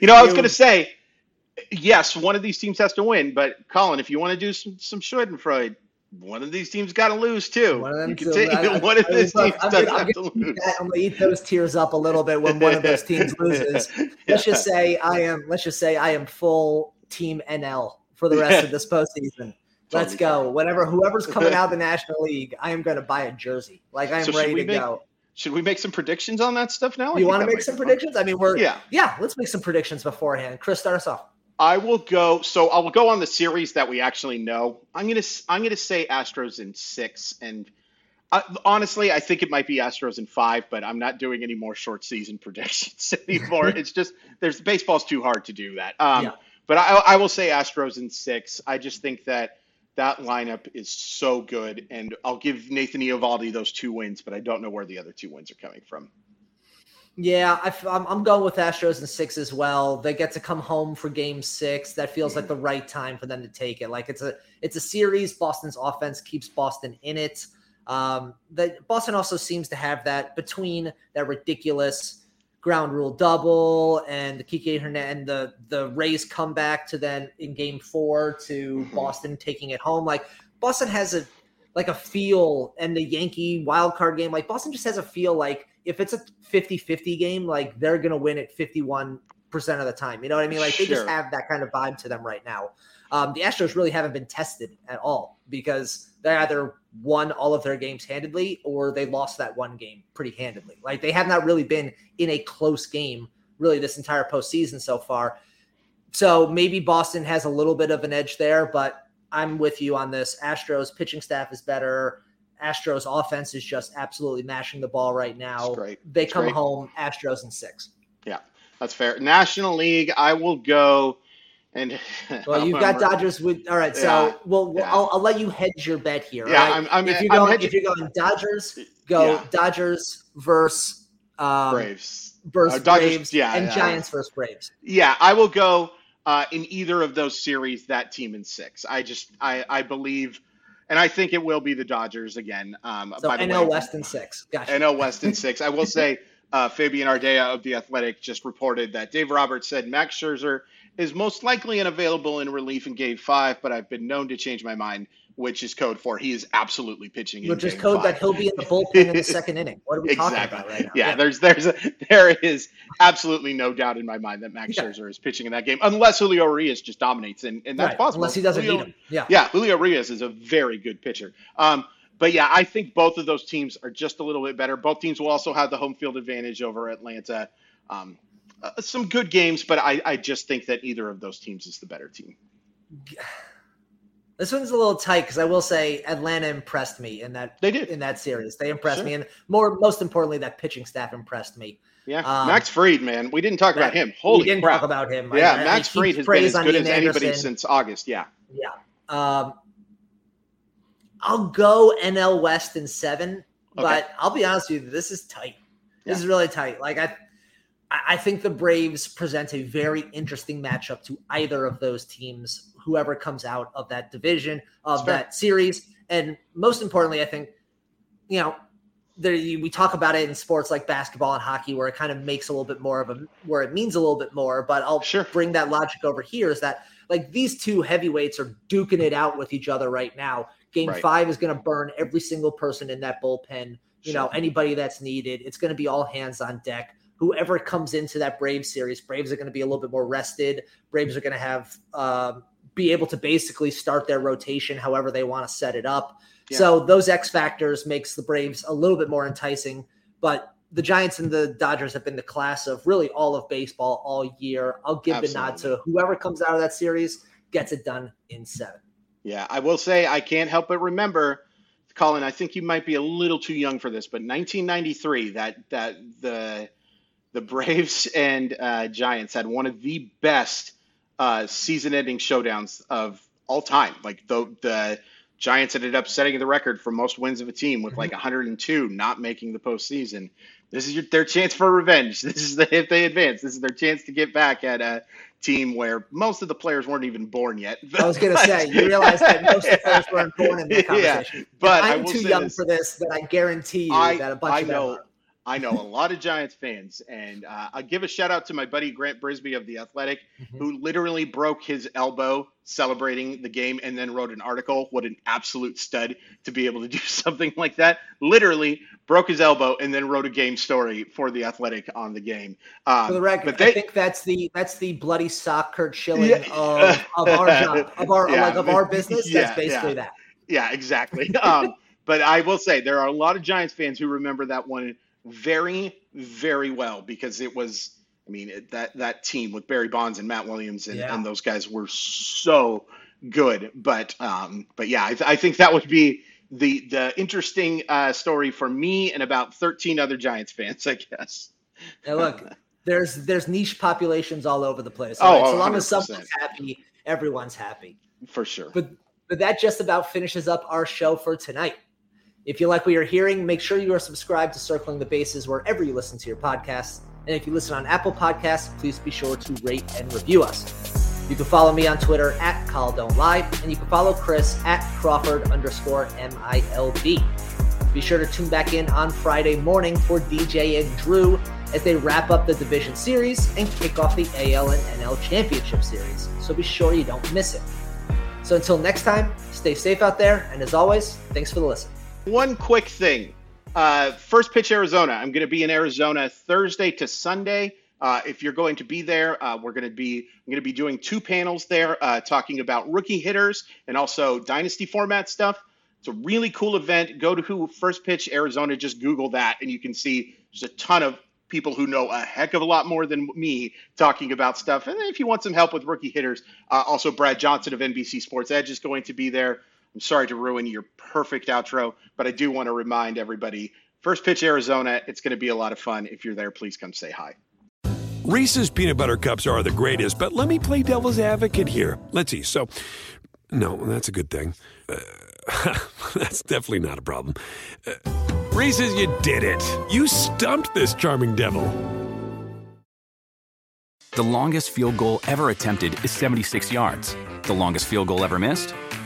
you know, I was going to say, yes, one of these teams has to win, but Colin, if you want to do some some Schadenfreude, one of these teams got to lose too. One of them. Too, I, [laughs] one of these teams I'm does have to lose. I'm gonna eat those tears up a little bit when one of those teams [laughs] loses. Let's just say I am. Let's just say I am full team NL for the rest of this postseason. Let's go. Whatever, whoever's coming out of the National League, I am going to buy a jersey. Like I am so ready to make, go. Should we make some predictions on that stuff now? You want to make some predictions? I mean, we're yeah, yeah. Let's make some predictions beforehand. Chris, start us off. I will go. So I will go on the series that we actually know. I'm gonna I'm gonna say Astros in six, and uh, honestly, I think it might be Astros in five. But I'm not doing any more short season [laughs] predictions anymore. [laughs] it's just there's baseball's too hard to do that. Um, yeah. But I, I will say Astros in six. I just think that that lineup is so good, and I'll give Nathan Eovaldi those two wins, but I don't know where the other two wins are coming from. Yeah, I, am going with Astros in six as well. They get to come home for Game Six. That feels like the right time for them to take it. Like it's a it's a series. Boston's offense keeps Boston in it. Um, that Boston also seems to have that between that ridiculous ground rule double and the Kike Hernandez and the the Rays come back to then in Game Four to mm-hmm. Boston taking it home. Like Boston has a like a feel and the Yankee wild card game. Like Boston just has a feel like if it's a 50-50 game, like they're gonna win it 51% of the time. You know what I mean? Like they just have that kind of vibe to them right now. Um, the Astros really haven't been tested at all because they either won all of their games handedly or they lost that one game pretty handedly. Like they have not really been in a close game really this entire postseason so far. So maybe Boston has a little bit of an edge there, but I'm with you on this. Astros pitching staff is better. Astros offense is just absolutely mashing the ball right now. They come great. home Astros in six. Yeah, that's fair. National League, I will go. And [laughs] well, you've got Dodgers with all right. So yeah, well, yeah. I'll, I'll, let you hedge your bet here. Yeah, right? I'm, I'm, if you're going if you're going Dodgers, go yeah. Dodgers versus um, Braves versus uh, Dodgers, Braves, yeah, and Giants versus Braves. Yeah, I will go uh, in either of those series. That team in six. I just I I believe and I think it will be the Dodgers again. Um, so by the NL way, West in six. Gotcha. NL West in six. I will [laughs] say uh, Fabian Ardaya of the Athletic just reported that Dave Roberts said Max Scherzer is most likely unavailable in relief in Game Five, but I've been known to change my mind which is code for he is absolutely pitching. Which is code five. that he'll be in the bullpen in the second inning. What are we exactly. talking about right now? Yeah, yeah, there's there's a, there is absolutely no doubt in my mind that Max yeah. Scherzer is pitching in that game, unless Julio Urias just dominates, and, and that's right. possible. Unless he doesn't Julio, beat him. Yeah, yeah, Julio Urias is a very good pitcher. Um, but yeah, I think both of those teams are just a little bit better. Both teams will also have the home field advantage over Atlanta. Um, uh, some good games, but I, I just think that either of those teams is the better team. This one's a little tight because I will say Atlanta impressed me in that they did in that series. They impressed sure. me, and more most importantly, that pitching staff impressed me. Yeah, um, Max Fried, man, we didn't talk about him. Holy we didn't crap. talk about him. Yeah, I, Max I Fried has been as good as anybody Anderson. since August. Yeah, yeah. Um, I'll go NL West in seven, okay. but I'll be honest with you, this is tight. This yeah. is really tight. Like I, I think the Braves present a very interesting matchup to either of those teams whoever comes out of that division of that series. And most importantly, I think, you know, there, we talk about it in sports like basketball and hockey where it kind of makes a little bit more of a where it means a little bit more but i'll Sure. bring that logic over here is that like these two heavyweights are duking it out with each other right now game Right. five is going to burn every single person in that bullpen you know anybody that's needed it's going to be all hands on deck whoever comes into that braves series braves are going to be a little bit more rested braves are going to have um, be able to basically start their rotation however they want to set it up Yeah. so those X factors makes the Braves a little bit more enticing. But the Giants and the Dodgers have been the class of really all of baseball all year. I'll give the nod to whoever comes out of that series gets it done in seven. Yeah, I will say I can't help but remember, Colin. I think you might be a little too young for this, but 1993, that that the the Braves [laughs] and uh, Giants had one of the best uh, season-ending showdowns of all time. Like the the Giants ended up setting the record for most wins of a team with like 102, not making the postseason. This is your, their chance for revenge. [laughs] This is the, if they advance. This is their chance to get back at a team where most of the players weren't even born yet. I was going [laughs] to say, you realize that most of the players weren't born in that [laughs] Yeah, conversation. but I I'm too young this. for this that I guarantee you I- that a bunch I of them know- are. I know a lot of Giants fans, and uh, I give a shout out to my buddy Grant Brisbee of the Athletic, Mhm. who literally broke his elbow celebrating the game, and then wrote an article. What an absolute stud to be able to do [laughs] something like that! Literally broke his elbow, and then wrote a game story for the Athletic on the game. Um, For the record, but I think that's the that's the bloody sock Curt Schilling Yeah. of, of our [laughs] job of our Yeah. like of our business. Yeah, that's basically that. Yeah, exactly. [laughs] um, but I will say there are a lot of Giants fans who remember that one very, very well because it was. I mean, it, that that team with Barry Bonds and Matt Williams and, Yeah. and those guys were so good. But um, but yeah, I, th- I think that would be the the interesting uh, story for me and about 13 other Giants fans, I guess. Now look, there's there's niche populations all over the place. Oh, right? oh, so long as 100%. someone's happy, everyone's happy. For sure. But but that just about finishes up our show for tonight. If you like what you're hearing, make sure you are subscribed to Circling the Bases wherever you listen to your podcasts. And if you listen on Apple Podcasts, please be sure to rate and review us. You can follow me on Twitter at Call Don't Lie, and you can follow Chris at Crawford underscore MILB. Be sure to tune back in on Friday morning for DJ and Drew as they wrap up the division series and kick off the AL and NL championship series. So be sure you don't miss it. So until next time, stay safe out there, and as always, thanks for the listen. One quick thing. Uh, first pitch Arizona. I'm going to be in Arizona Thursday to Sunday. Uh, if you're going to be there, uh, we're going to be I'm going to be doing two panels there, uh, talking about rookie hitters and also dynasty format stuff. It's a really cool event. Go to who First Pitch Arizona. Just Google that, and you can see there's a ton of people who know a heck of a lot more than me talking about stuff. And if you want some help with rookie hitters, uh, also Brad Johnson of NBC Sports Edge is going to be there. I'm sorry to ruin your perfect outro, but I do want to remind everybody First Pitch Arizona, it's going to be a lot of fun. If you're there, please come say hi. Reese's peanut butter cups are the greatest, but let me play devil's advocate here. Let's see. So, no, that's a good thing. Uh, [laughs] that's definitely not a problem. Uh, Reese's, you did it. You stumped this charming devil. The longest field goal ever attempted is 76 yards. The longest field goal ever missed?